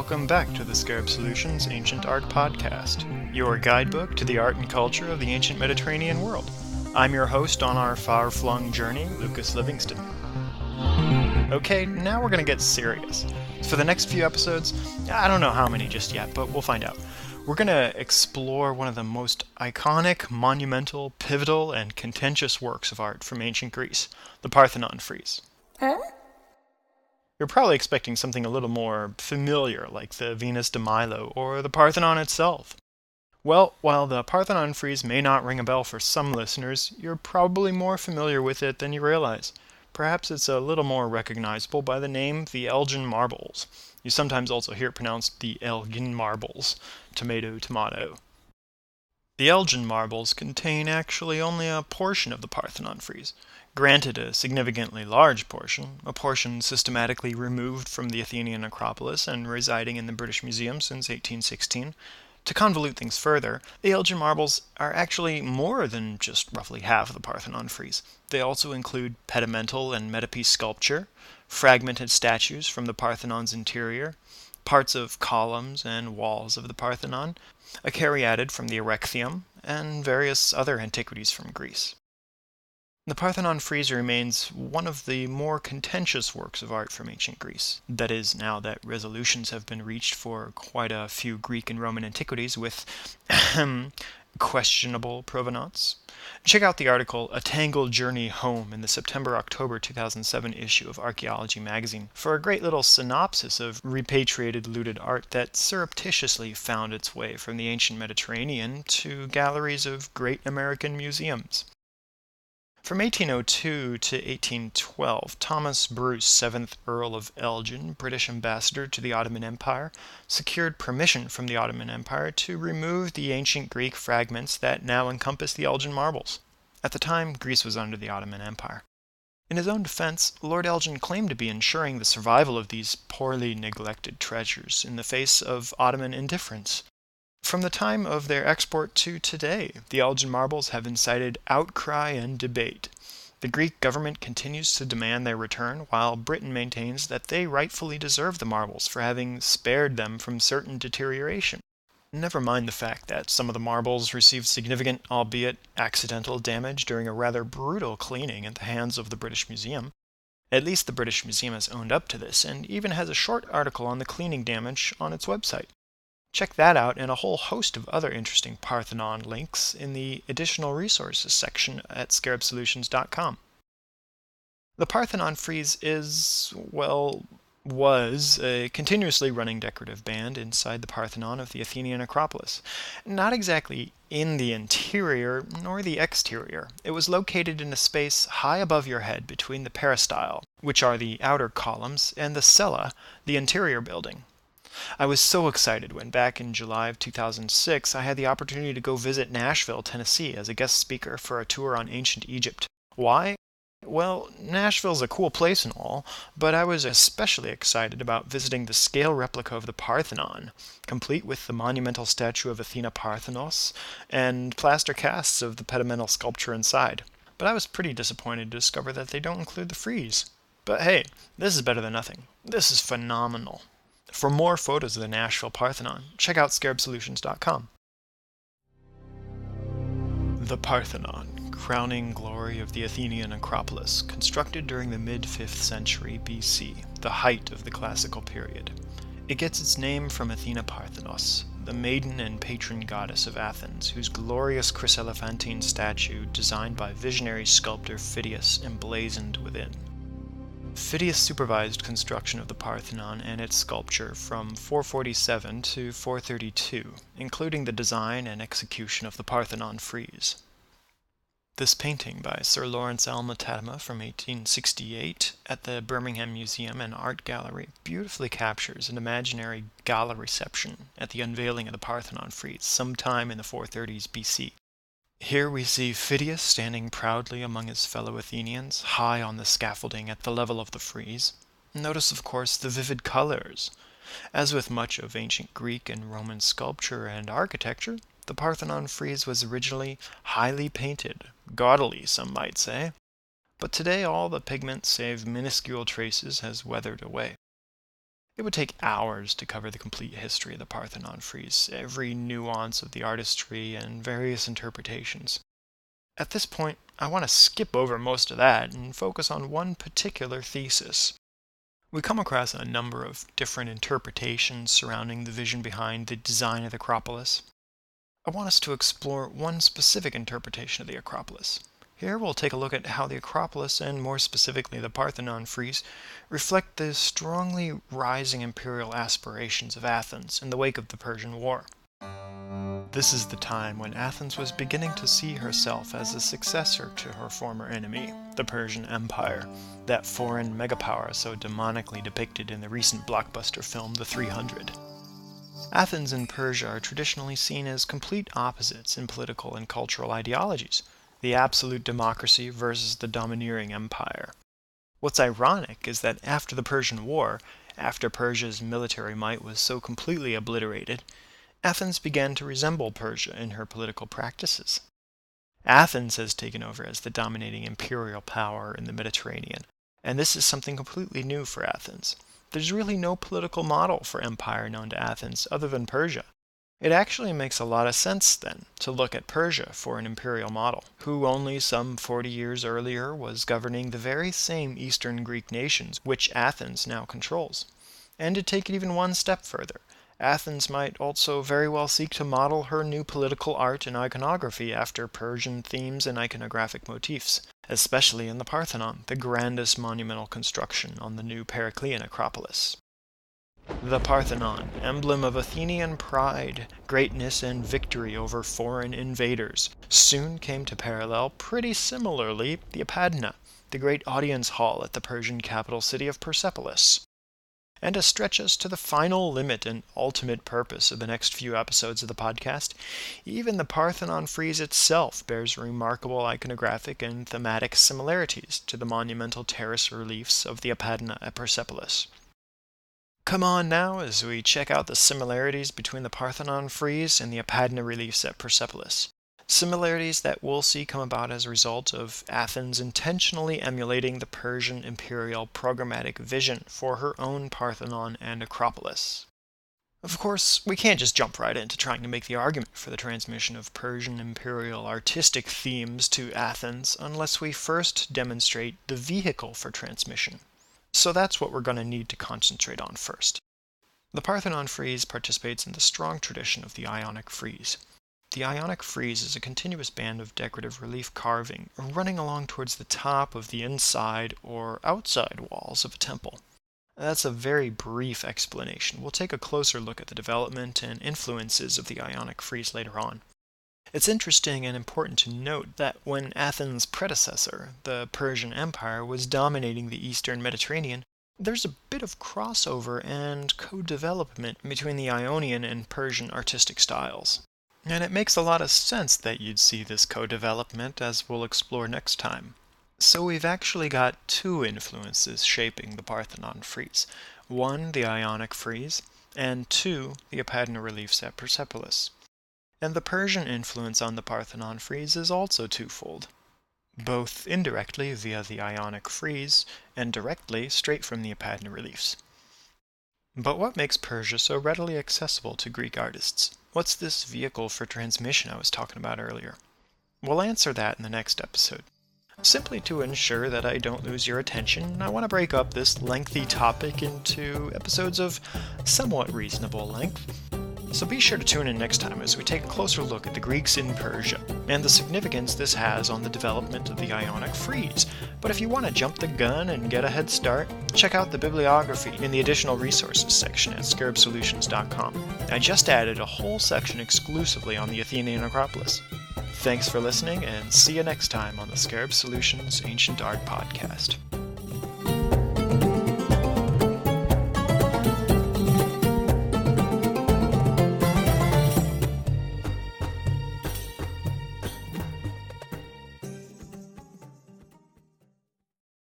welcome back to the Scarab Solutions Ancient Art Podcast, your guidebook to the art and culture of the ancient Mediterranean world. I'm your host on our far flung journey, Lucas Livingston. Okay, now we're going to get serious. For the next few episodes, I don't know how many just yet, but we'll find out. We're going to explore one of the most iconic, monumental, pivotal, and contentious works of art from ancient Greece the Parthenon frieze. Huh? You're probably expecting something a little more familiar, like the Venus de Milo or the Parthenon itself. Well, while the Parthenon frieze may not ring a bell for some listeners, you're probably more familiar with it than you realize. Perhaps it's a little more recognizable by the name the Elgin Marbles. You sometimes also hear it pronounced the Elgin Marbles, tomato, tomato. The Elgin marbles contain actually only a portion of the Parthenon frieze. Granted a significantly large portion, a portion systematically removed from the Athenian Acropolis and residing in the British Museum since 1816. To convolute things further, the Elgin marbles are actually more than just roughly half of the Parthenon frieze. They also include pedimental and metope sculpture, fragmented statues from the Parthenon's interior, parts of columns and walls of the Parthenon, a caryatid from the Erechtheum, and various other antiquities from Greece. The Parthenon frieze remains one of the more contentious works of art from ancient Greece. That is, now that resolutions have been reached for quite a few Greek and Roman antiquities with questionable provenance. Check out the article A Tangled Journey Home in the September October 2007 issue of Archaeology magazine for a great little synopsis of repatriated looted art that surreptitiously found its way from the ancient Mediterranean to galleries of great American museums. From 1802 to 1812, Thomas Bruce, 7th Earl of Elgin, British ambassador to the Ottoman Empire, secured permission from the Ottoman Empire to remove the ancient Greek fragments that now encompass the Elgin marbles. At the time, Greece was under the Ottoman Empire. In his own defense, Lord Elgin claimed to be ensuring the survival of these poorly neglected treasures in the face of Ottoman indifference. From the time of their export to today, the Elgin marbles have incited outcry and debate. The Greek government continues to demand their return, while Britain maintains that they rightfully deserve the marbles for having spared them from certain deterioration. Never mind the fact that some of the marbles received significant, albeit accidental, damage during a rather brutal cleaning at the hands of the British Museum. At least the British Museum has owned up to this and even has a short article on the cleaning damage on its website. Check that out and a whole host of other interesting Parthenon links in the additional resources section at scarabsolutions.com. The Parthenon frieze is, well, was a continuously running decorative band inside the Parthenon of the Athenian Acropolis. Not exactly in the interior nor the exterior. It was located in a space high above your head between the peristyle, which are the outer columns, and the cella, the interior building. I was so excited when, back in July of 2006, I had the opportunity to go visit Nashville, Tennessee, as a guest speaker for a tour on ancient Egypt. Why? Well, Nashville's a cool place and all, but I was especially excited about visiting the scale replica of the Parthenon, complete with the monumental statue of Athena Parthenos and plaster casts of the pedimental sculpture inside. But I was pretty disappointed to discover that they don't include the frieze. But hey, this is better than nothing. This is phenomenal. For more photos of the Nashville Parthenon, check out scarabsolutions.com. The Parthenon, crowning glory of the Athenian Acropolis, constructed during the mid 5th century BC, the height of the classical period. It gets its name from Athena Parthenos, the maiden and patron goddess of Athens, whose glorious chryselephantine statue, designed by visionary sculptor Phidias, emblazoned within. Phidias supervised construction of the Parthenon and its sculpture from 447 to 432, including the design and execution of the Parthenon frieze. This painting by Sir Lawrence Alma Tadema from 1868 at the Birmingham Museum and Art Gallery beautifully captures an imaginary gala reception at the unveiling of the Parthenon frieze sometime in the 430s BC. Here we see Phidias standing proudly among his fellow Athenians, high on the scaffolding at the level of the frieze. Notice, of course, the vivid colors. As with much of ancient Greek and Roman sculpture and architecture, the Parthenon frieze was originally highly painted, gaudily, some might say. But today all the pigment save minuscule traces has weathered away. It would take hours to cover the complete history of the Parthenon frieze, every nuance of the artistry, and various interpretations. At this point, I want to skip over most of that and focus on one particular thesis. We come across a number of different interpretations surrounding the vision behind the design of the Acropolis. I want us to explore one specific interpretation of the Acropolis. Here we'll take a look at how the Acropolis, and more specifically the Parthenon frieze, reflect the strongly rising imperial aspirations of Athens in the wake of the Persian War. This is the time when Athens was beginning to see herself as a successor to her former enemy, the Persian Empire, that foreign megapower so demonically depicted in the recent blockbuster film The 300. Athens and Persia are traditionally seen as complete opposites in political and cultural ideologies, the absolute democracy versus the domineering empire. What's ironic is that after the Persian War, after Persia's military might was so completely obliterated, Athens began to resemble Persia in her political practices. Athens has taken over as the dominating imperial power in the Mediterranean, and this is something completely new for Athens. There's really no political model for empire known to Athens other than Persia. It actually makes a lot of sense, then, to look at Persia for an imperial model, who only some 40 years earlier was governing the very same Eastern Greek nations which Athens now controls. And to take it even one step further, Athens might also very well seek to model her new political art and iconography after Persian themes and iconographic motifs, especially in the Parthenon, the grandest monumental construction on the new Periclean Acropolis. The Parthenon, emblem of Athenian pride, greatness, and victory over foreign invaders, soon came to parallel pretty similarly the Apadana, the great audience hall at the Persian capital city of Persepolis and to stretch us to the final limit and ultimate purpose of the next few episodes of the podcast, even the Parthenon frieze itself bears remarkable iconographic and thematic similarities to the monumental terrace reliefs of the Apadana at Persepolis. Come on now as we check out the similarities between the Parthenon frieze and the Apadana reliefs at Persepolis similarities that we'll see come about as a result of Athens intentionally emulating the Persian imperial programmatic vision for her own Parthenon and Acropolis. Of course, we can't just jump right into trying to make the argument for the transmission of Persian imperial artistic themes to Athens unless we first demonstrate the vehicle for transmission. So that's what we're going to need to concentrate on first. The Parthenon frieze participates in the strong tradition of the Ionic frieze. The Ionic frieze is a continuous band of decorative relief carving running along towards the top of the inside or outside walls of a temple. That's a very brief explanation. We'll take a closer look at the development and influences of the Ionic frieze later on. It's interesting and important to note that when Athens' predecessor, the Persian Empire, was dominating the eastern Mediterranean, there's a bit of crossover and co development between the Ionian and Persian artistic styles. And it makes a lot of sense that you'd see this co-development as we'll explore next time. So we've actually got two influences shaping the Parthenon frieze. One, the Ionic frieze, and two, the Apadana reliefs at Persepolis. And the Persian influence on the Parthenon frieze is also twofold, both indirectly via the Ionic frieze, and directly straight from the Apadana reliefs. But what makes Persia so readily accessible to Greek artists? What's this vehicle for transmission I was talking about earlier? We'll answer that in the next episode. Simply to ensure that I don't lose your attention, I want to break up this lengthy topic into episodes of somewhat reasonable length. So be sure to tune in next time as we take a closer look at the Greeks in Persia and the significance this has on the development of the Ionic frieze. But if you want to jump the gun and get a head start, check out the bibliography in the additional resources section at scarabsolutions.com. I just added a whole section exclusively on the Athenian Acropolis. Thanks for listening, and see you next time on the Scarab Solutions Ancient Art Podcast.